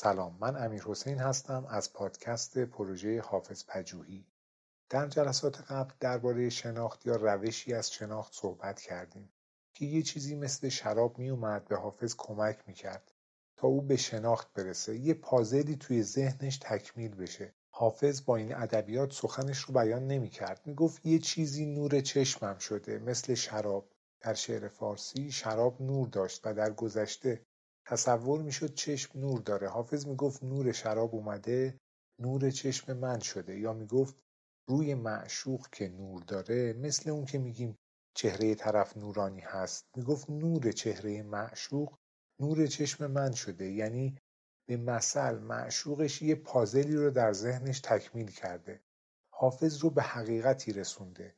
سلام من امیر حسین هستم از پادکست پروژه حافظ پژوهی. در جلسات قبل درباره شناخت یا روشی از شناخت صحبت کردیم که یه چیزی مثل شراب میومد به حافظ کمک می‌کرد تا او به شناخت برسه. یه پازلی توی ذهنش تکمیل بشه. حافظ با این ادبیات سخنش رو بیان نمی‌کرد. می‌گفت یه چیزی نور چشمم شده مثل شراب. در شعر فارسی شراب نور داشت و در گذشته تصور می‌شد چشم نور داره. حافظ می‌گفت نور شراب اومده نور چشم من شده. یا می‌گفت روی معشوق که نور داره مثل اون که میگیم چهره طرف نورانی هست. می‌گفت نور چهره معشوق نور چشم من شده. یعنی به مثل معشوقش یه پازلی رو در ذهنش تکمیل کرده. حافظ رو به حقیقتی رسونده.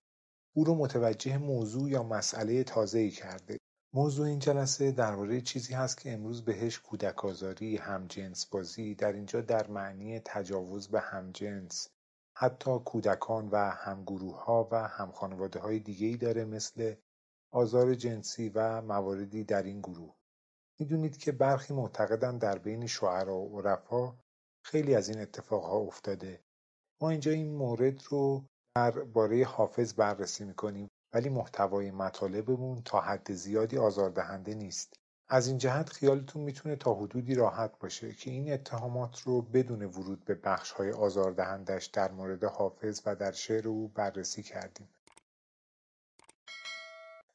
او رو متوجه موضوع یا مسئله تازه‌ای کرده. موضوع این جلسه درباره چیزی هست که امروز بهش کودک آزاری، همجنس بازی در اینجا در معنی تجاوز به همجنس حتی کودکان و ها و همخانواده های دیگه ای داره مثل آزار جنسی و مواردی در این گروه. می‌دونید که برخی معتقدن در بین شعرا و عرفا خیلی از این اتفاقها افتاده. ما اینجا این مورد رو باره حافظ بررسی می‌کنیم. ولی محتوای مطالبمون تا حد زیادی آزاردهنده نیست. از این جهت خیالتون می‌تونه تا حدودی راحت باشه که این اتهامات رو بدون ورود به بخشهای آزاردهندش در مورد حافظ و در شعر او بررسی کردیم.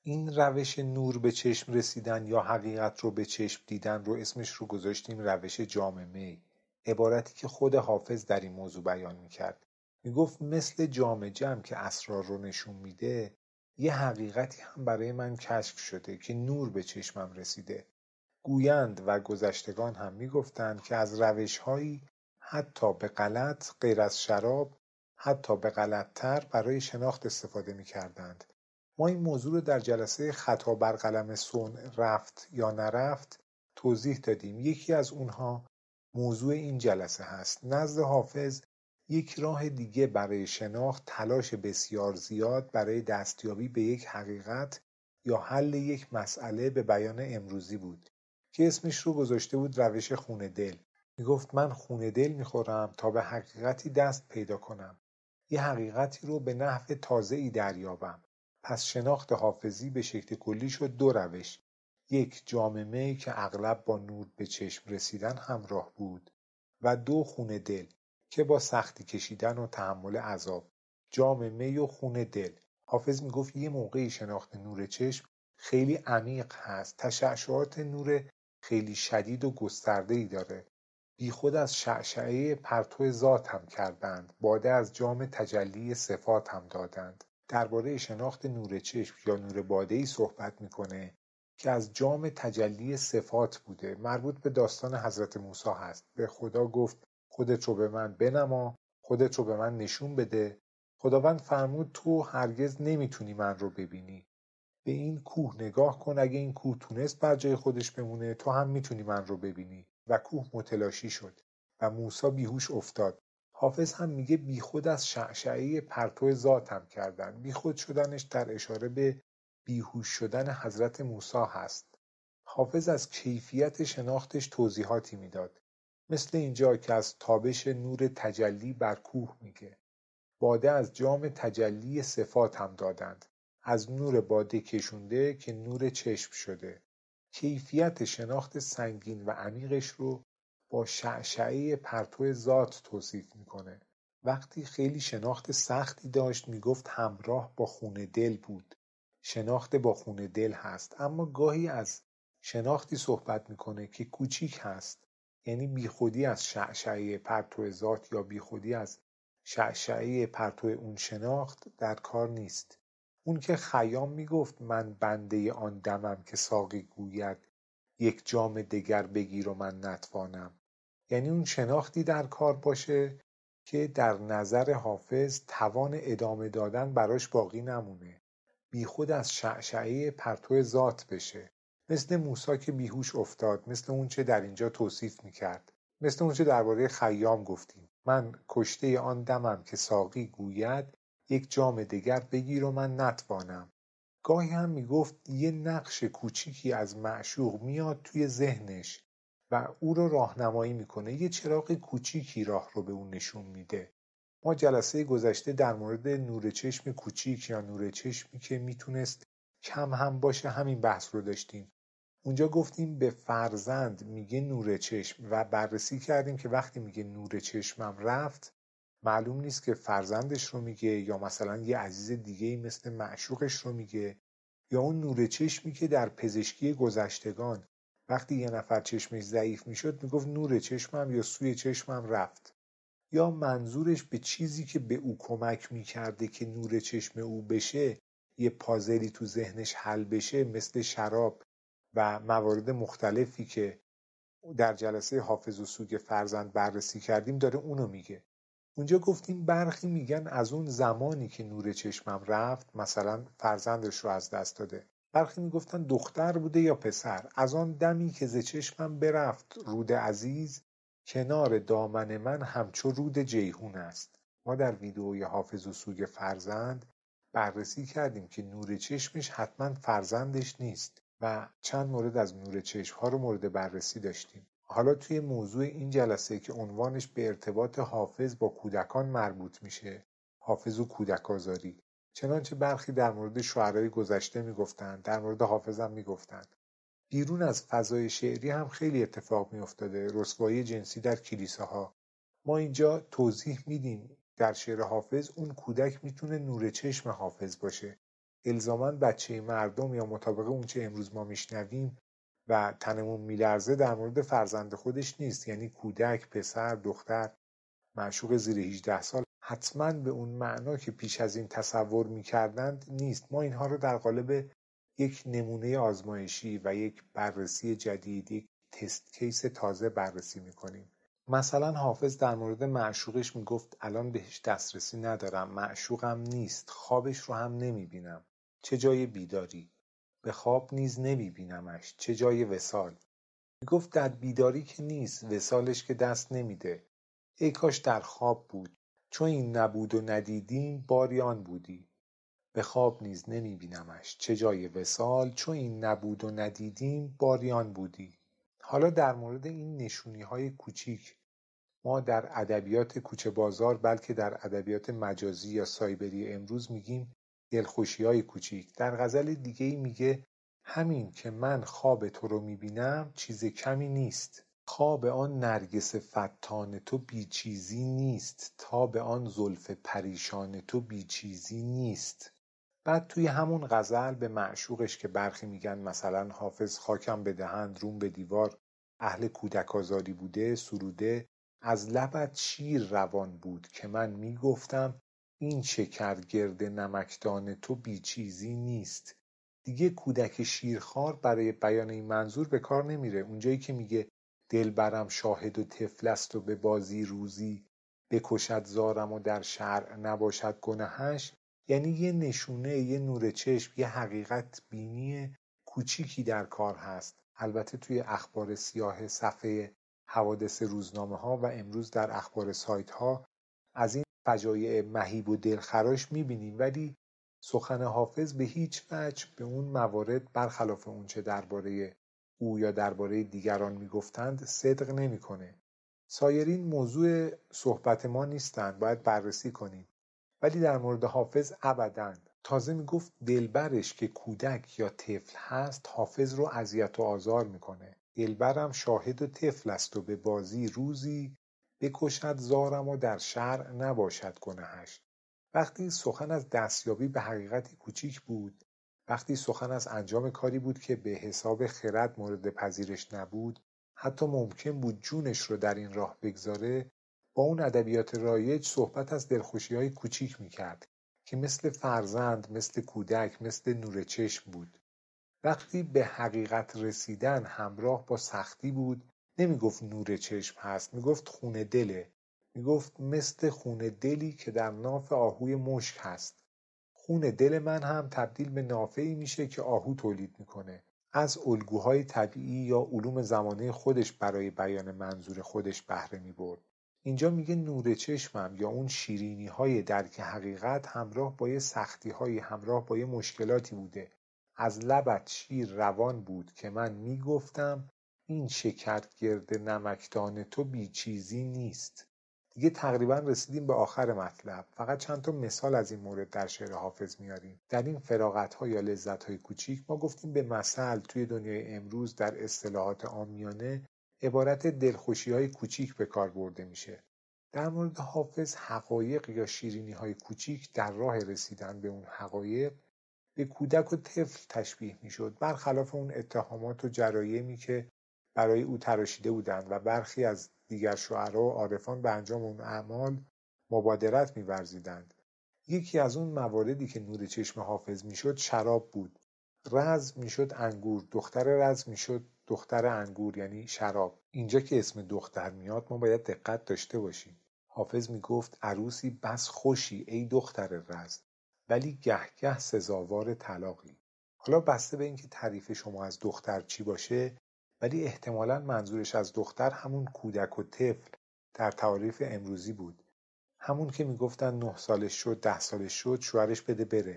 این روش نور به چشم رسیدن یا حقیقت رو به چشم دیدن رو اسمش رو گذاشتیم روش جام می عبارتی که خود حافظ در این موضوع بیان می‌کرد. می‌گفت مثل جام جمع که اسرار رو نشون میده یه حقیقتی هم برای من کشف شده که نور به چشمم رسیده. گویند و گذشتگان هم می‌گفتند که از روشهایی حتی به غلط غیر از شراب حتی به غلطتر برای شناخت استفاده می‌کردند. ما این موضوع رو در جلسه خطا بر قلم سون رفت یا نرفت توضیح دادیم. یکی از اونها موضوع این جلسه هست. نزد حافظ یک راه دیگه برای شناخت تلاش بسیار زیاد برای دستیابی به یک حقیقت یا حل یک مسئله به بیان امروزی بود که اسمش رو گذاشته بود روش خون دل. می‌گفت من خون دل می‌خورم تا به حقیقتی دست پیدا کنم. یه حقیقتی رو به نحو تازه ای دریابم. پس شناخت حافظی به شکل کلی شد دو روش. یک جامعه که اغلب با نور به چشم رسیدن همراه بود و دو خون دل. که با سختی کشیدن و تحمل عذاب جام می و خون دل. حافظ می‌گفت یه موقعی شناخت نور چشم خیلی عمیق هست. تشعشعات نور خیلی شدید و ای داره. بیخود از شعشعه پرتو ذات هم کردند. باده از جام تجلی صفات هم دادند. درباره شناخت نور چشم یا نور باده ای صحبت می‌کنه که از جام تجلی صفات بوده. مربوط به داستان حضرت موسی هست. به خدا گفت خودت رو به من بنما خودت رو به من نشون بده. خداوند فرمود تو هرگز نمی‌تونی من رو ببینی. به این کوه نگاه کن اگه این کوه تونست بر جای خودش بمونه تو هم می‌تونی من رو ببینی. و کوه متلاشی شد و موسا بیهوش افتاد. حافظ هم میگه بیخود از شعشعه پرتو ذاتم کردن. بیخود شدنش در اشاره به بیهوش شدن حضرت موسی هست. حافظ از کیفیت شناختش توضیحاتی می‌داد. مثل اینجا که از تابش نور تجلی بر کوه میگه. باده از جام تجلی صفات هم دادند. از نور باده کشونده که نور چشم شده. کیفیت شناخت سنگین و عمیقش رو با شعشعه پرتو ذات توصیف می‌کنه. وقتی خیلی شناخت سختی داشت می‌گفت همراه با خون دل بود. شناخت با خون دل هست اما گاهی از شناختی صحبت می‌کنه که کوچیک هست. یعنی بیخودی از شعشعه پرتو ذات یا بیخودی از شعشعه پرتو اون شناخت در کار نیست. اون که خیام می‌گفت من بنده آن دمم که ساقی گوید یک جام دگر بگیر و من نتوانم. یعنی اون شناختی در کار باشه که در نظر حافظ توان ادامه دادن براش باقی نمونه. بیخود از شعشعه پرتو ذات بشه. مثل موسی که بیهوش افتاد مثل اونچه در اینجا توصیف می‌کرد مثل اونچه درباره خیام گفتیم. من کشته آن دمم که ساقی گوید یک جام دگر بگیر و من نتوانم. گاهی هم می‌گفت یه نقش کوچیکی از معشوق میاد توی ذهنش و او رو راهنمایی می‌کنه یه چراغ کوچیکی راه رو به اون نشون میده. ما جلسه گذشته در مورد نور چشم کوچیک یا نور چشمی که می‌تونست کم هم باشه همین بحث رو داشتیم. اونجا گفتیم به فرزند میگه نور چشم و بررسی کردیم که وقتی میگه نور چشمم رفت معلوم نیست که فرزندش رو میگه یا مثلا یه عزیز دیگه مثل معشوقش رو میگه یا اون نور چشمی که در پزشکی گذشتگان وقتی یه نفر چشمش ضعیف می‌شد می‌گفت نور چشمم یا سوی چشمم رفت. یا منظورش به چیزی که به او کمک می‌کرده که نور چشم او بشه یه پازلی تو ذهنش حل بشه مثل شراب و موارد مختلفی که در جلسه حافظ و سوگ فرزند بررسی کردیم داره اونو میگه. اونجا گفتیم برخی میگن از اون زمانی که نور چشمم رفت مثلا فرزندش رو از دست داده. برخی می‌گفتن دختر بوده یا پسر. از آن دمی که ز چشمم برفت رود عزیز کنار دامن من همچو رود جیهون است. ما در ویدئوی حافظ و سوگ فرزند بررسی کردیم که نور چشمش حتما فرزندش نیست. و چند مورد از نور ها رو مورد بررسی داشتیم. حالا توی موضوع این جلسه که عنوانش به ارتباط حافظ با کودکان مربوط میشه حافظ و کودک آزاری چنانچه برخی در مورد شعرهای گذشته می‌گفتند در مورد حافظم می‌گفتند. بیرون از فضای شعری هم خیلی اتفاق میافتاده رسوایی جنسی در کلیساها. ما اینجا توضیح میدیم در شعر حافظ اون کودک می‌تونه نور چشم حافظ باشه. الزاما بچه مردم یا مطابق اونچه امروز ما میشنویم و تنمون میلرزه در مورد فرزند خودش نیست. یعنی کودک پسر دختر معشوق زیر 18 سال حتما به اون معنا که پیش از این تصور می‌کردند نیست. ما اینها رو در قالب یک نمونه آزمایشی و یک بررسی جدید یک تست کیس تازه بررسی می‌کنیم. مثلا حافظ در مورد معشوقش می‌گفت الان بهش دسترسی ندارم معشوقم نیست خوابش رو هم نمی‌بینم. چه جای بیداری؟ به خواب نیز نمیبینمش چه جای وسال می‌گفت در بیداری که نیست وسالش که دست نمیده. ای کاش در خواب بود. چون این نبود و ندیدیم باریان بودی. به خواب نیز نمیبینمش چه جای وسال چون این نبود و ندیدیم باریان بودی. حالا در مورد این نشونی های کوچیک. ما در ادبیات کوچه بازار بلکه در ادبیات مجازی یا سایبری امروز میگیم های کوچیک. در غزل دیگهای میگه همین که من خواب تو رو می‌بینم چیز کمی نیست. خواب آن نرگس فتان تو بیچیزی نیست. تا به آن زلف پریشان تو بیچیزی نیست. بعد توی همون غزل به معشوقش که برخی میگن مثلا حافظ خاکم به دهند روم به دیوار اهل کودک آزاری بوده سروده از لبت شیر روان بود که من می‌گفتم این گرد نمکدان تو بیچیزی نیست. دیگه کودک شیرخوار برای بیان این منظور به کار نمیره. اونجایی که میگه دلبرم شاهد و طفل است و به بازی روزی بکشد زارم و در شرع نباشد گنهش یعنی یه نشونه یه نور چشم یه حقیقت بینی کوچیکی در کار هست. البته توی اخبار سیاه صفحه حوادث روزنامه ها و امروز در اخبار سایت ها از این فجایع مهیب و دلخراش می‌بینیم ولی سخن حافظ به هیچ وجه به اون موارد برخلاف اونچه درباره او یا درباره دیگران می‌گفتند صدق نمی‌کنه. سایرین موضوع صحبت ما نیستند باید بررسی کنیم. ولی در مورد حافظ ابدا. تازه می‌گفت دلبرش که کودک یا طفل هست حافظ رو اذیت و آزار می‌کنه. دلبرم شاهد و طفل است و به بازی روزی بکشد زارم و در شرع نباشد گنهش. وقتی سخن از دستیابی به حقیقتی کوچیک بود وقتی سخن از انجام کاری بود که به حساب خرد مورد پذیرش نبود حتی ممکن بود جونش رو در این راه بگذاره با اون ادبیات رایج صحبت از دلخوشی های کوچیک می‌کرد که مثل فرزند مثل کودک مثل نور چشم بود. وقتی به حقیقت رسیدن همراه با سختی بود نمی‌گفت نور چشم هست می‌گفت خون دله. می‌گفت مثل خون دلی که در ناف آهوی مشک هست. خون دل من هم تبدیل به نافعی میشه که آهو تولید می‌کنه. از الگوهای طبیعی یا علوم زمانه خودش برای بیان منظور خودش بهره می‌برد. اینجا میگه نور چشمم یا اون شیرینی های درک حقیقت همراه با یه سختی های همراه با یه مشکلاتی بوده. از لبت شیر روان بود که من می‌گفتم این گرد نمکدان تو بیچیزی نیست. دیگه تقریبا رسیدیم به آخر مطلب. فقط چند تا مثال از این مورد در شعر حافظ میاریم. در این فراغت ها یا لذت های کوچیک ما گفتیم به مثل توی دنیای امروز در اصطلاحات آمیانه عبارت دلخوشی های کوچیک به کار برده میشه. در مورد حافظ حقایق یا شیرینی های کوچیک در راه رسیدن به اون حقایق به کودک و طفل تشبیه می‌شد. برخلاف اون اتهامات و جرایمی که برای او تراشیده بودند و برخی از دیگر شعرا و عارفان به انجام اون اعمال مبادرت میورزیدند. یکی از اون مواردی که نور چشم حافظ می‌شد شراب بود. رز می‌شد انگور دختر رز می‌شد دختر انگور یعنی شراب. اینجا که اسم دختر میاد ما باید دقت داشته باشیم. حافظ می‌گفت عروسی بس خوشی ای دختر رز ولی گهگه سزاوار طلاقی. حالا بسته به اینکه تعریف شما از دختر چی باشه ولی احتمالا منظورش از دختر همون کودک و طفل در تعاریف امروزی بود. همون که می‌گفتن نه سالش شد ده سالش شد شوهرش بده بره.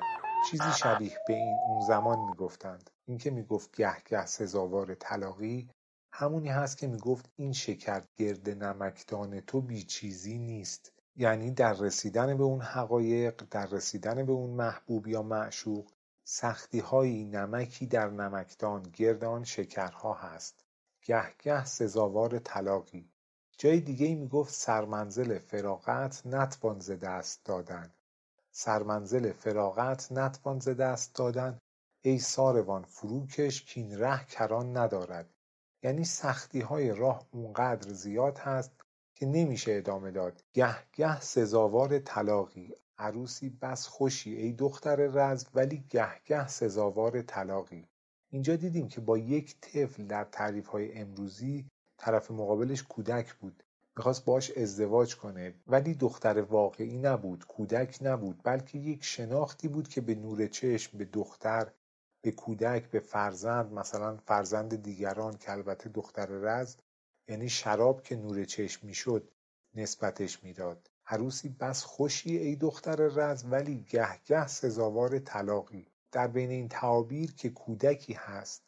چیزی شبیه به این اون زمان می‌گفتند. این که می‌گفت گه گه سزاوار طلاقی همونی هست که می‌گفت این شکر گرد نمکدان تو بیچیزی نیست. یعنی در رسیدن به اون حقایق در رسیدن به اون محبوب یا معشوق سختیهایی نمکی در نمکدان گرد آن شکرها هست. گه گه سزاوار طلاقی. جای دیگه می‌گفت سرمنزل فراغت نتوان ز دست دادن. سرمنزل فراغت نتوان ز دست دادن. ای ساروان فروکش کین ره کران ندارد. یعنی سختی های راه اونقدر زیاد هست که نمیشه ادامه داد. گه گه سزاوار طلاقی. عروسی بس خوشی ای دختر رز ولی گه گه سزاوار طلاقی. اینجا دیدیم که با یک طفل در تعریف های امروزی طرف مقابلش کودک بود. می‌خواست باش ازدواج کنه ولی دختر واقعی نبود کودک نبود بلکه یک شناختی بود که به نور چشم به دختر به کودک به فرزند مثلا فرزند دیگران که البته دختر رز یعنی شراب که نور چشم می‌شد نسبتش می‌داد. عروسی بس خوشی ای دختر رز ولی گه گه سزاوار طلاقی. در بین این تعابیر که کودکی هست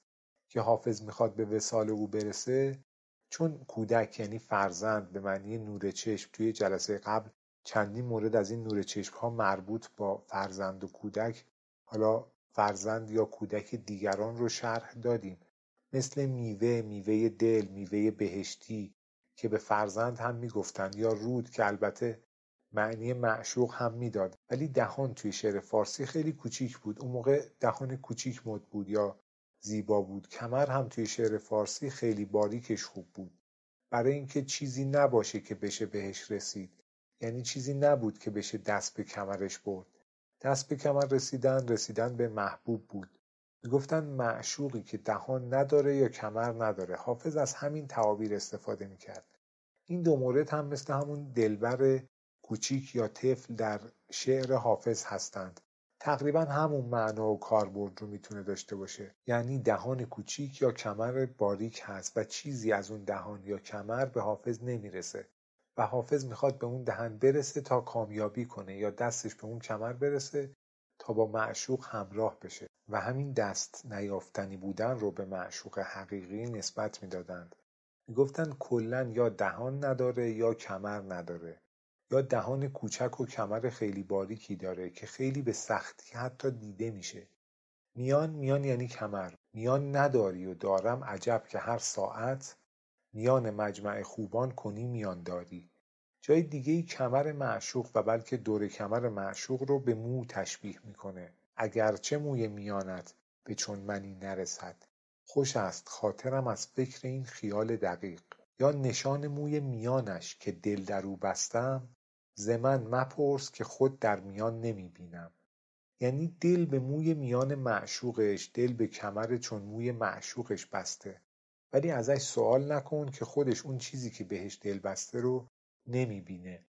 که حافظ می‌خواد به وسال او برسه چون کودک یعنی فرزند به معنی نور چشم توی جلسه قبل چندین مورد از این نور چشم ها مربوط با فرزند و کودک. حالا فرزند یا کودک دیگران رو شرح دادیم. مثل میوه میوه دل میوه بهشتی که به فرزند هم می‌گفتند یا رود که البته معنی معشوق هم می‌داد. ولی دهان توی شعر فارسی خیلی کوچیک بود. اون موقع دهان کوچیک مد بود یا زیبا بود. کمر هم توی شعر فارسی خیلی باریکش خوب بود. برای اینکه چیزی نباشه که بشه بهش رسید. یعنی چیزی نبود که بشه دست به کمرش برد. دست به کمر رسیدن رسیدن به محبوب بود. می‌گفتن معشوقی که دهان نداره یا کمر نداره. حافظ از همین تعابیر استفاده می‌کرد. این دو مورد هم مثل همون دلبر کوچیک یا طفل در شعر حافظ هستند. تقریبا همون معنا و کاربرد رو می‌تونه داشته باشه. یعنی دهان کوچیک یا کمر باریک هست و چیزی از اون دهان یا کمر به حافظ نمی‌رسه. و حافظ می‌خواد به اون دهن برسه تا کامیابی کنه یا دستش به اون کمر برسه تا با معشوق همراه بشه. و همین دست نیافتنی بودن رو به معشوق حقیقی نسبت می‌دادند. می‌گفتند کلا یا دهان نداره یا کمر نداره. یا دهان کوچک و کمر خیلی باریکی داره که خیلی به سختی حتی دیده میشه. میان میان یعنی کمر. میان نداری و دارم عجب که هر ساعت میان مجمع خوبان کنی میان داری. جای دیگه کمر معشوق و بلکه دور کمر معشوق رو به مو تشبیه می‌کنه. اگرچه موی میانت به چون منی نرسد. خوش است خاطرم از فکر این خیال دقیق. یا نشان موی میانش که دل در او بستم ز من مپرس که خود در میان نمی بینم. یعنی دل به موی میان معشوقش دل به کمر چون موی معشوقش بسته. ولی ازش سوال نکن که خودش اون چیزی که بهش دل بسته رو نمی بینه.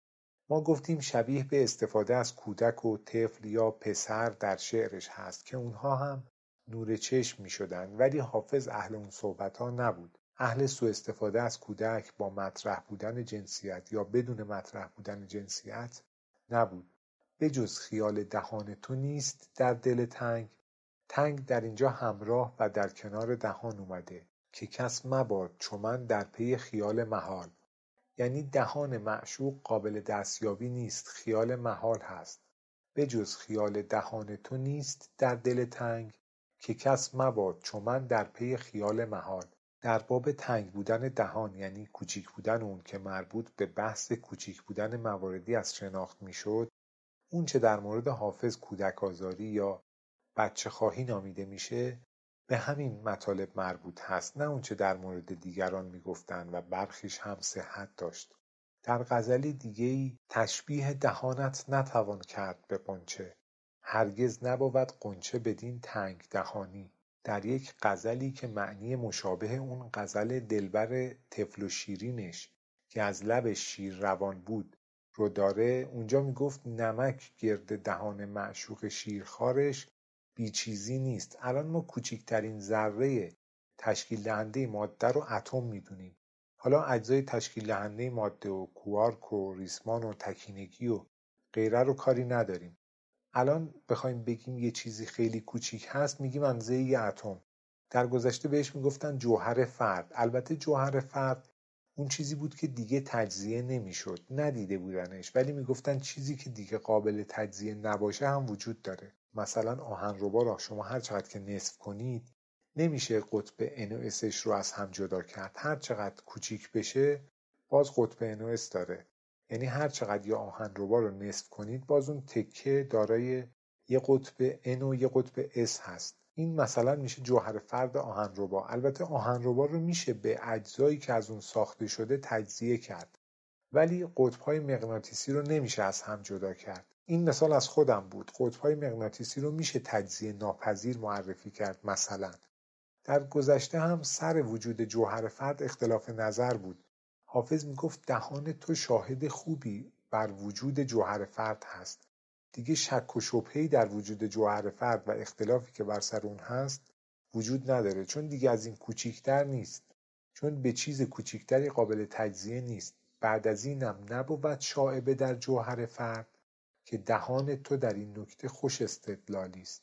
ما گفتیم شبیه به استفاده از کودک و طفل یا پسر در شعرش هست که اونها هم نور چشم می شدن ولی حافظ اهل اون صحبت ها نبود. اهل سوء استفاده از کودک با مطرح بودن جنسیت یا بدون مطرح بودن جنسیت نبود. بجز خیال دهان تو نیست در دل تنگ. تنگ در اینجا همراه و در کنار دهان اومده که کس مباد چو من در پی خیال محال. یعنی دهان معشوق قابل دستیابی نیست خیال محال هست. بجز خیال دهان تو نیست در دل تنگ که کس مباد چو من در پی خیال محال. در باب تنگ بودن دهان یعنی کوچیک بودن اون که مربوط به بحث کوچیک بودن مواردی از شناخت می‌شد اونچه در مورد حافظ کودک آزاری یا بچه خواهی نامیده میشه به همین مطالب مربوط هست نه اونچه در مورد دیگران می‌گفتند و برخیش هم صحت داشت. در غزلی دیگهای تشبیه دهانت نتوان کرد به قنچه هرگز نبود قنچه بدین تنگ دهانی. در یک غزلی که معنی مشابه اون غزل دلبر طفل و شیرینش که از لبش شیر روان بود رو داره اونجا می‌گفت نمک گرد دهان معشوق شیرخوارش بیچیزی نیست. الان ما کوچکترین ذره تشکیل دهنده ماده رو اتم می‌دونیم. حالا اجزای تشکیل دهنده ماده و کوارک و ریسمان و تکینگی و غیره رو کاری نداریم. الان بخوایم بگیم یه چیزی خیلی کوچیک هست میگیم اندازه یه اتم. در گذشته بهش می‌گفتن جوهر فرد. البته جوهر فرد اون چیزی بود که دیگه تجزیه نمی‌شد. ندیده بودنش ولی می‌گفتن چیزی که دیگه قابل تجزیه نباشه هم وجود داره. مثلا آهنربا را شما هر چقدر که نصف کنید نمیشه قطب NOSش رو از هم جدا کرد. هر چقدر کوچیک بشه باز قطب NOS داره. یعنی هر چقدر یه آهنربا رو نصف کنید باز اون تکه دارای یه قطب N و یه قطب S هست. این مثلا میشه جوهر فرد آهنربا البته آهنربا رو میشه به اجزایی که از اون ساخته شده تجزیه کرد. ولی قطبهای مغناطیسی رو نمیشه از هم جدا کرد. این مثال از خودم بود. قطبهای مغناطیسی رو میشه تجزیه ناپذیر معرفی کرد مثلا. در گذشته هم سر وجود جوهر فرد اختلاف نظر بود. حافظ می‌گفت دهان تو شاهد خوبی بر وجود جوهر فرد هست. دیگه شک و شبههای در وجود جوهر فرد و اختلافی که بر سر اون هست وجود نداره چون دیگه از این کوچیکتر نیست. چون به چیز کوچیکتری قابل تجزیه نیست. بعد از اینم نبود شاعبه در جوهر فرد که دهان تو در این نکته خوش استدلالی است.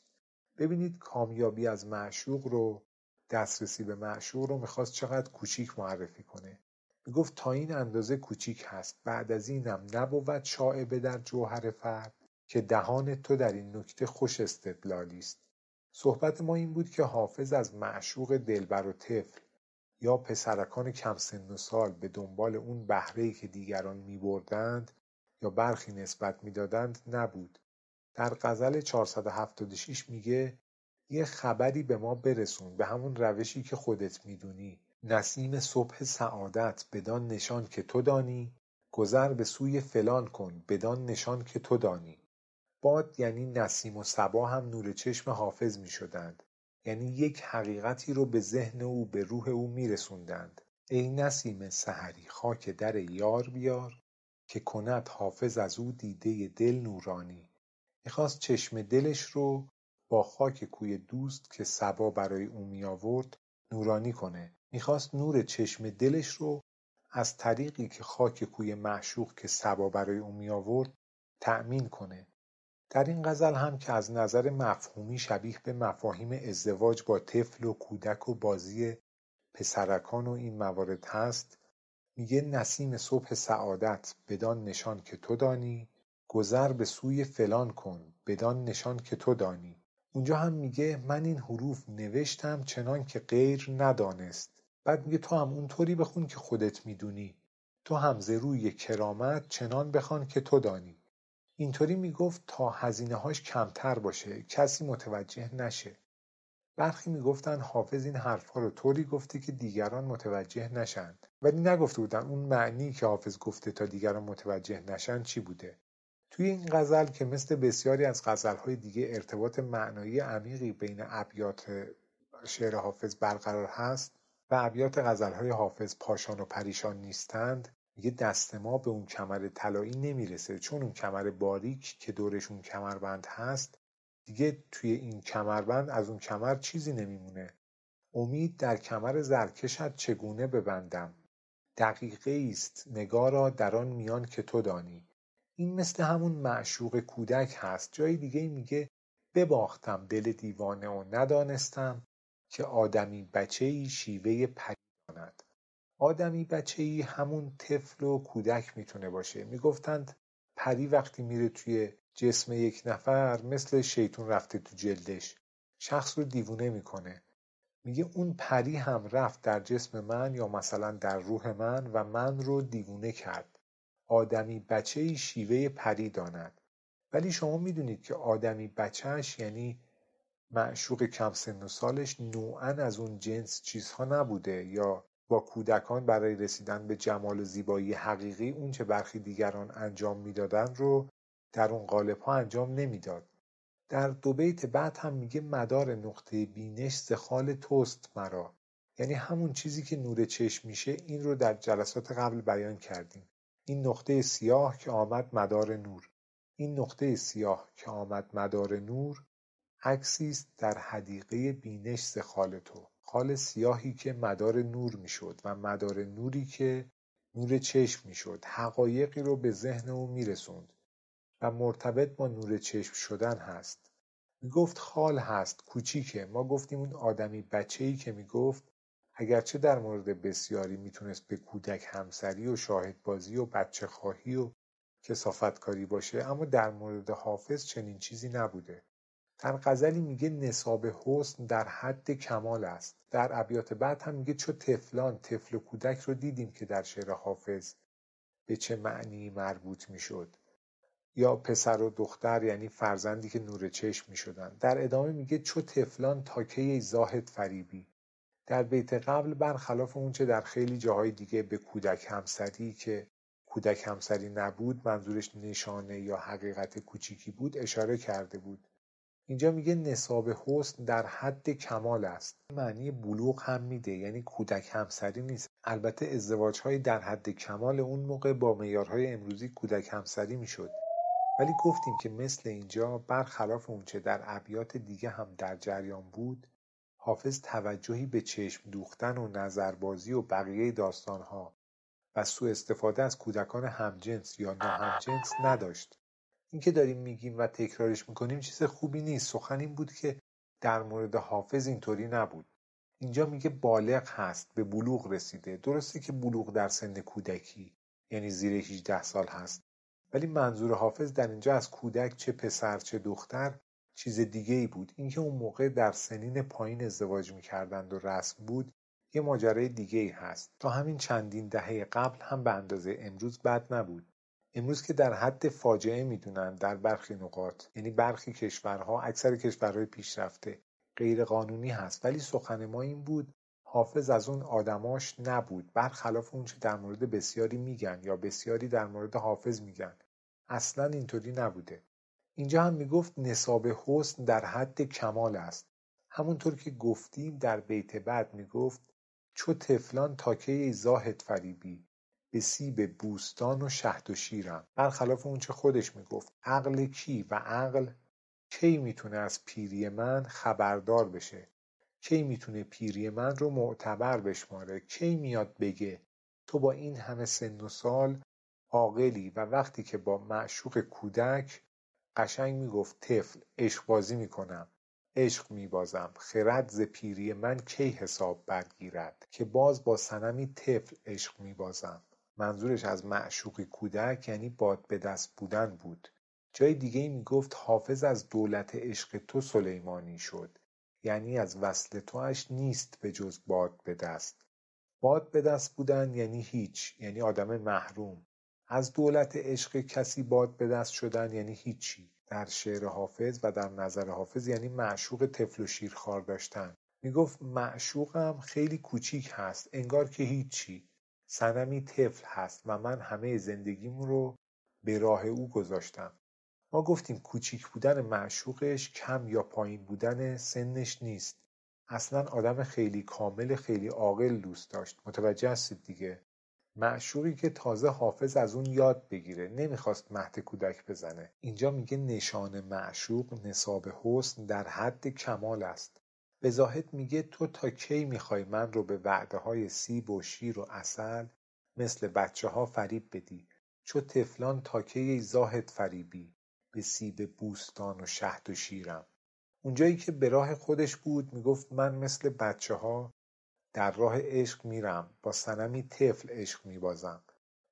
ببینید کامیابی از معشوق رو دسترسی به معشوق رو می‌خواست چقدر کوچیک معرفی کنه. می‌گفت تا این اندازه کوچیک هست. بعد از اینم نبود شاعبه در جوهر فرد که دهان تو در این نکته خوش استدلالی است. صحبت ما این بود که حافظ از معشوق دلبر و طفل یا پسرکان کم سن و سال به دنبال اون بهرهی که دیگران میبردند یا برخی نسبت می‌دادند نبود. در غزل 476 میگه یه خبری به ما برسون به همون روشی که خودت می‌دونی. نسیم صبح سعادت بدان نشان که تو دانی گذر به سوی فلان کن بدان نشان که تو دانی. باد یعنی نسیم و صبا هم نور چشم حافظ می‌شدند یعنی یک حقیقتی رو به ذهن او به روح او میرسوندند ای نسیم سحری خاک در یار بیار که کند حافظ از او دیده دل نورانی. می‌خواست چشم دلش رو با خاک کوی دوست که صبا برای او میآورد نورانی کنه. می‌خواست نور چشم دلش رو از طریقی که خاک کوی معشوق که صبا برای او میآورد تأمین کنه. در این غزل هم که از نظر مفهومی شبیه به مفاهیم ازدواج با طفل و کودک و بازی پسرکان و این موارد هست میگه نسیم صبح سعادت بدان نشان که تو دانی. گذر به سوی فلان کن بدان نشان که تو دانی. اونجا هم میگه من این حروف نوشتم چنان که غیر ندانست. بعد میگه تو هم اونطوری بخون که خودت می‌دونی. تو هم روی کرامت چنان بخوان که تو دانی. اینطوری می‌گفت تا هزینههاش کمتر باشه. کسی متوجه نشه. برخی می‌گفتن حافظ این حرفها رو طوری گفته که دیگران متوجه نشند ولی نگفته بودن اون معنی که حافظ گفته تا دیگران متوجه نشن چی بوده. توی این غزل که مثل بسیاری از غزلهای دیگه ارتباط معنایی عمیقی بین ابیات شعر حافظ برقرار هست و ابیات غزلهای حافظ پاشان و پریشان نیستند میگه دست ما به اون کمر طلایی نمی‌رسه چون اون کمر باریک که دورش اون کمربند هست دیگه توی این کمربند از اون کمر چیزی نمیمونه. امید در کمر زرکشت چگونه ببندم؟ دقیقه است نگارا در آن میان که تو دانی. این مثل همون معشوق کودک هست. جای دیگه میگه بباختم دل دیوانه و ندانستم. که آدمی بچهای شیوه پری داند آدمی بچهای همون طفل و کودک می‌تونه باشه. می‌گفتند پری وقتی میره توی جسم یک نفر مثل شیطون رفته تو جلدش. شخص رو دیوونه می‌کنه. میگه اون پری هم رفت در جسم من یا مثلا در روح من و من رو دیوونه کرد. آدمی بچهای شیوه پری داند. ولی شما می‌دونید که آدمی بچهش یعنی معشوق کم سن و سالش نوعا از اون جنس چیزها نبوده یا با کودکان برای رسیدن به جمال و زیبایی حقیقی اون چه برخی دیگران انجام می‌دادن رو در اون قالب ها انجام نمی‌داد. در دو بیت بعد هم میگه مدار نقطه بینش زخال توست مرا. یعنی همون چیزی که نور چشم میشه این رو در جلسات قبل بیان کردیم. این نقطه سیاه که آمد مدار نور. این نقطه سیاه که آمد مدار نور عکسی است در حدیقه بینش ز خال تو. خال سیاهی که مدار نور می‌شد و مدار نوری که نور چشم می‌شد. حقایقی رو به ذهن او میرسوند و مرتبط با نور چشم شدن هست. می‌گفت خال هست کوچیکه. ما گفتیم اون آدمی بچهای که می‌گفت اگرچه در مورد بسیاری می‌تونست به کودک همسری و شاهدبازی و بچه خواهی و کسافتکاری باشه اما در مورد حافظ چنین چیزی نبوده. در غزلی میگه نصاب حسن در حد کمال است. در ابیات بعد هم میگه چو طفلان طفل و کودک رو دیدیم که در شعر حافظ به چه معنی مربوط می‌شد. یا پسر و دختر یعنی فرزندی که نور چشم می‌شدن در ادامه میگه چو طفلان تا کی زاهد فریبی. در بیت قبل برخلاف اونچه در خیلی جاهای دیگه به کودک همسری که کودک همسری نبود منظورش نشانه یا حقیقت کوچیکی بود اشاره کرده بود. اینجا میگه نصاب حسن در حد کمال است. معنی بلوغ هم میده یعنی کودک همسری نیست. البته ازدواج های در حد کمال اون موقع با معیارهای امروزی کودک همسری می‌شد. ولی گفتیم که مثل اینجا برخلاف اونچه در ابیات دیگه هم در جریان بود حافظ توجهی به چشم دوختن و نظربازی و بقیه داستانها و سوء استفاده از کودکان همجنس یا ناهمجنس نداشت. این که داریم میگیم و تکرارش می‌کنیم چیز خوبی نیست. سخن این بود که در مورد حافظ اینطوری نبود. اینجا میگه بالغ هست به بلوغ رسیده. درسته که بلوغ در سن کودکی یعنی زیر 18 سال هست. ولی منظور حافظ در اینجا از کودک چه پسر چه دختر چیز دیگه ای بود. اینکه اون موقع در سنین پایین ازدواج می‌کردند و رسم بود یه ماجرای دیگه ای هست. تا همین چندین دهه قبل هم به اندازه امروز بد نبود. امروز که در حد فاجعه می‌دونن در برخی نقاط یعنی برخی کشورها اکثر کشورهای پیشرفته غیر قانونی هست ولی سخن ما این بود حافظ از اون آدماش نبود. برخلاف اون چه در مورد بسیاری میگن یا بسیاری در مورد حافظ میگن. اصلا اینطوری نبوده. اینجا هم می‌گفت نصاب حسن در حد کمال است. همونطور که گفتیم در بیت بعد می‌گفت چو طفلان تا کی زاهد فریبی؟ به سیب بوستان و شهد و شیرم. برخلاف اونچه خودش می‌گفت عقل کی و عقل کی می‌تونه از پیری من خبردار بشه؟ کی می‌تونه پیری من رو معتبر بشماره؟ کی میاد بگه تو با این همه سن و سال عاقلی و وقتی که با معشوق کودک قشنگ می‌گفت طفل عشق بازی می‌کنم عشق میبازم. خرد ز پیری من کی حساب برگیرد؟ که باز با سنمی طفل عشق میبازم. منظورش از معشوقی کودک یعنی باد به دست بودن بود. جای دیگه می‌گفت حافظ از دولت عشق تو سلیمانی شد. یعنی از وصل تواش نیست به جز باد به دست. باد به دست بودن یعنی هیچ یعنی آدم محروم. از دولت عشق کسی باد به دست شدن یعنی هیچی. در شعر حافظ و در نظر حافظ یعنی معشوق طفل و شیرخوار داشتن. می‌گفت معشوقم خیلی کوچیک هست انگار که هیچی. صنمی طفل هست و من همه زندگیم رو به راه او گذاشتم. ما گفتیم کوچیک بودن معشوقش کم یا پایین بودن سنش نیست. اصلا آدم خیلی کامل خیلی عاقل دوست داشت. متوجه هستید دیگه؟ معشوقی که تازه حافظ از اون یاد بگیره. نمی‌خواست مهد کودک بزنه. اینجا میگه نشان معشوق نصاب حسن در حد کمال است. به زاهد میگه تو تا کی می‌خوای من رو به وعده های سیب و شیر و اصل مثل بچه ها فریب بدی؟ چو طفلان تا کی زاهد فریبی به سیب بوستان و شهد و شیرم؟ اونجایی که به راه خودش بود می‌گفت من مثل بچه ها در راه عشق میرم با سنمی طفل عشق میبازم.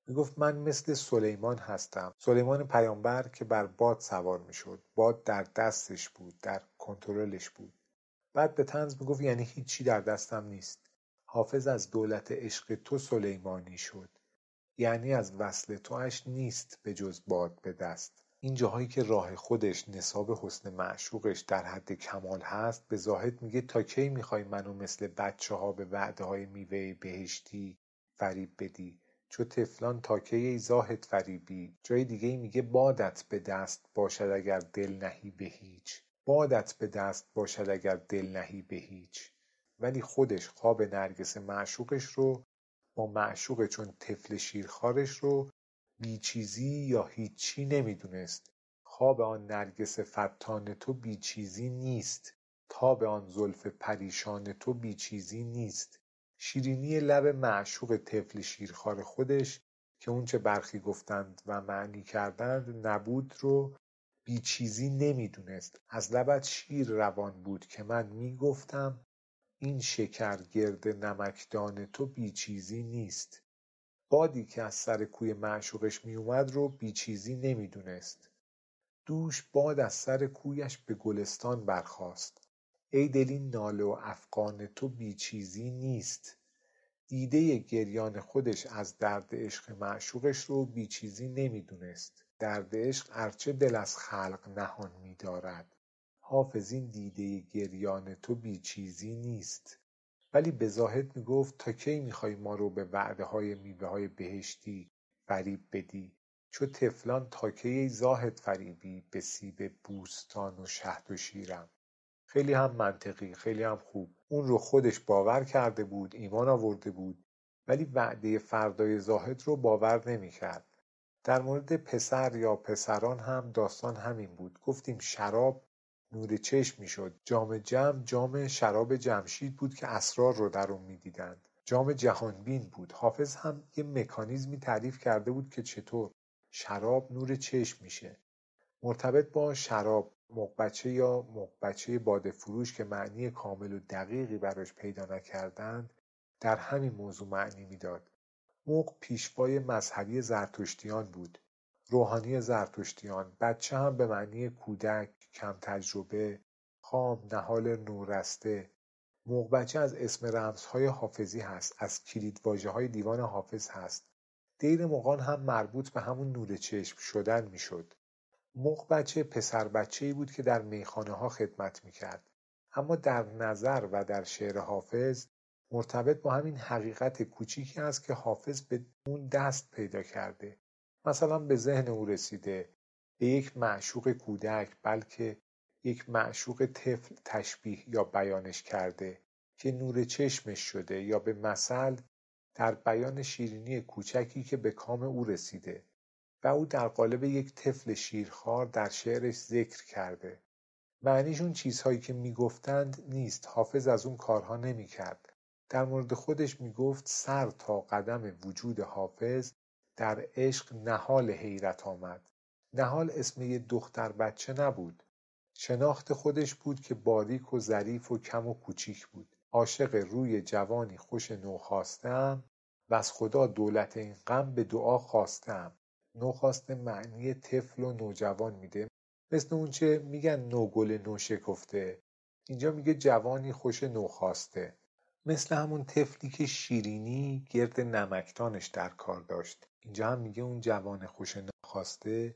می‌گفت من مثل سلیمان هستم. سلیمان پیامبر که بر باد سوار می‌شد. باد در دستش بود در کنترلش بود. بعد به تنز می‌گفت یعنی هیچی در دستم نیست. حافظ از دولت عشق تو سلیمانی شد. یعنی از وصل تواش نیست به جز باد به دست. این جاهایی که راه خودش نصاب حسن معشوقش در حد کمال هست به زاهد میگه تا کی می‌خوای منو مثل بچه ها به وعده های میوه بهشتی فریب بدی؟ چو طفلان تا کی زاهد فریبی؟ جای دیگه میگه بادت به دست باشد اگر دل نهی به هیچ. بادت به دست باشد اگر دل نهی به هیچ. ولی خودش خواب نرگس معشوقش رو با معشوق چون طفل شیرخوارش رو بیچیزی یا هیچی نمی‌دونست. خواب آن نرگس فتان تو بیچیزی نیست. تاب آن زلف پریشان تو بیچیزی نیست. شیرینی لب معشوق طفل شیرخوار خودش که اونچه برخی گفتند و معنی کردند نبود رو بیچیزی نمی‌دونست. از لبت شیر روان بود که من می‌گفتم این شکر گرد نمکدان تو بیچیزی نیست. بادی که از سر کوی معشوقش میومد رو بیچیزی نمی‌دونست. دوش باد از سر کویش به گلستان برخاست. ای دل این ناله و افغان تو بیچیزی نیست. دیده گریان خودش از درد عشق معشوقش رو بیچیزی نمی‌دونست. درد عشق ارچه دل از خلق نهان میدارد حافظ این دیده گریان تو بیچیزی نیست. ولی به زاهد می‌گفت تا کی می‌خوای ما رو به وعده های میوه های بهشتی فریب بدی؟ چو طفلان تا کی زاهد فریبی به سیب بوستان و شهد و شیرم؟ خیلی هم منطقی خیلی هم خوب. اون رو خودش باور کرده بود ایمان آورده بود. ولی وعده فردای زاهد رو باور نمی‌کرد در مورد پسر یا پسران هم داستان همین بود. گفتیم شراب نور چشم می‌شد. جام جم جام شراب جمشید بود که اسرار رو در اون می‌دیدند. جام جهانبین بود. حافظ هم یه مکانیزمی تعریف کرده بود که چطور شراب نور چشم میشه. مرتبط با شراب مغبچه یا مغبچه باده فروش که معنی کامل و دقیقی براش پیدا نکردند در همین موضوع معنی می‌داد. مغ پیشوای مذهبی زرتشتیان بود. روحانی زرتشتیان بچه هم به معنی کودک کم تجربه خام نهال نورسته. مغبچه از اسم رمزهای حافظی هست از کلیدواژه های دیوان حافظ هست. دیر مغان هم مربوط به همون نور چشم شدن می‌شد. مغبچه پسر بچه بود که در میخانه ها خدمت می‌کرد. اما در نظر و در شعر حافظ مرتبط با همین حقیقت کوچیکی است که حافظ به اون دست پیدا کرده. مثلا به ذهن او رسیده. به یک معشوق کودک بلکه یک معشوق طفل تشبیه یا بیانش کرده که نور چشمش شده یا به مثل در بیان شیرینی کوچکی که به کام او رسیده و او در قالب یک طفل شیرخوار در شعرش ذکر کرده. معنیش چیزهایی که می‌گفتند نیست. حافظ از اون کارها نمی‌کرد. در مورد خودش می‌گفت سر تا قدم وجود حافظ در عشق نهال حیرت آمد. نهال اسم یه دختر بچه نبود. شناخت خودش بود که باریک و ظریف و کم و کوچیک بود. عاشق روی جوانی خوش نوخواستهام و از خدا دولت این غم به دعا خواستهام نوخاسته معنی طفل و نوجوان میده. مثل اونچه میگن نوگل نوشکفته. اینجا میگه جوانی خوش نوخاسته مثل همون طفلی که شیرینی گرد نمکدانش در کار داشت. اینجا هم میگه اون جوان خوش نوخاسته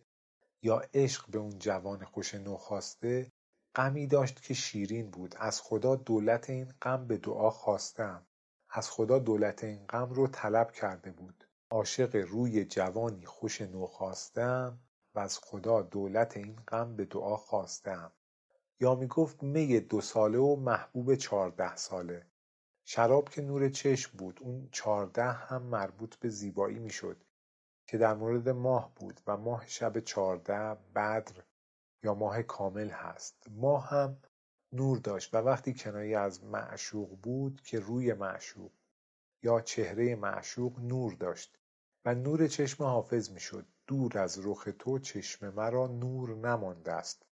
یا عشق به اون جوان خوش نوخاسته غمی داشت که شیرین بود. از خدا دولت این غم به دعا خواستم. از خدا دولت این غم رو طلب کرده بود. عاشق روی جوانی خوش نوخواستم و از خدا دولت این غم به دعا خواستم. یا می‌گفت می دو ساله و محبوب چارده ساله. شراب که نور چشم بود اون چارده هم مربوط به زیبایی می‌شد که در مورد ماه بود و ماه شب چارده بدر یا ماه کامل هست. ماه هم نور داشت و وقتی کنایه از معشوق بود که روی معشوق یا چهره معشوق نور داشت و نور چشم حافظ می‌شد. دور از رخ تو چشم مرا نور نمانده است.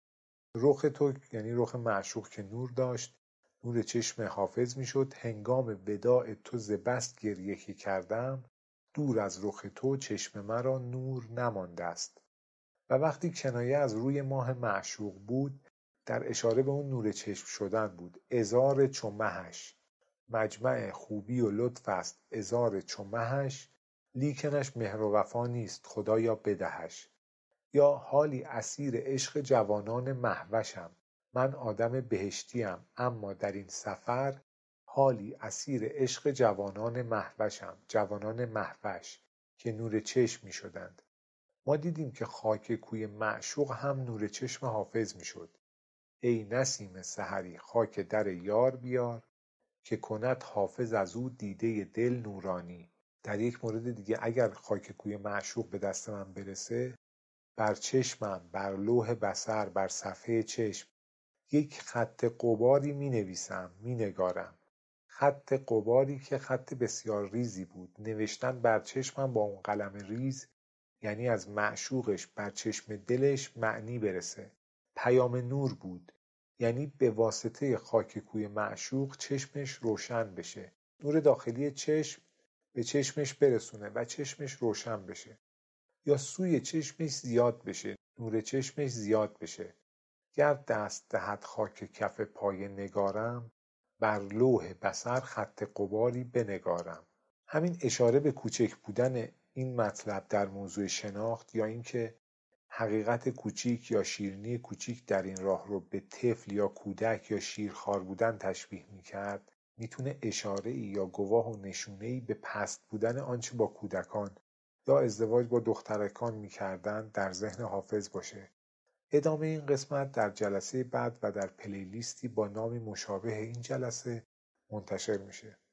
رخ تو یعنی رخ معشوق که نور داشت نور چشم حافظ می‌شد. هنگام وداع تو ز بس گریه که کردم دور از رخ تو چشم مرا نور نمانده است. و وقتی کنایه از روی ماه معشوق بود در اشاره به اون نور چشم شدن بود. ازار چو مهش. مجمع خوبی و لطف است. ازار چو لیکنش مهر و وفا نیست. خدایا بدهش. یا حالی اسیر عشق جوانان مهوشم من آدم بهشتیم اما در این سفر حالی اسیر عشق جوانان مهوشم جوانان مهوش که نور چشم می شدند ما دیدیم که خاک کوی معشوق هم نور چشم حافظ می شد ای نسیم سحری خاک در یار بیار که کند حافظ از او دیده دل نورانی. در یک مورد دیگه اگر خاک کوی معشوق به دست من برسه بر چشمم بر لوح بصر بر صفحه چشم یک خط قباری می نویسم می نگارم خط قباری که خط بسیار ریزی بود. نوشتن بر چشمم با اون قلم ریز یعنی از معشوقش بر چشم دلش معنی برسه. پیام نور بود. یعنی به واسطه خاک کوی معشوق چشمش روشن بشه. نور داخلی چشم به چشمش برسونه و چشمش روشن بشه. یا سوی چشمش زیاد بشه. نور چشمش زیاد بشه. گر دست دهد خاک کف پای نگارم بر لوح بصر خط غباری بنگارم. همین اشاره به کوچک بودن این مطلب در موضوع شناخت یا اینکه حقیقت کوچیک یا شیرینی کوچیک در این راه رو به طفل یا کودک یا شیرخوار بودن تشبیه می‌کرد می‌تونه اشاره ای یا گواه و نشونه ای به پست بودن آنچه با کودکان یا ازدواج با دخترکان می‌کردند در ذهن حافظ باشه. ادامه این قسمت در جلسه بعد و در پلیلیستی با نامی مشابه این جلسه منتشر میشه.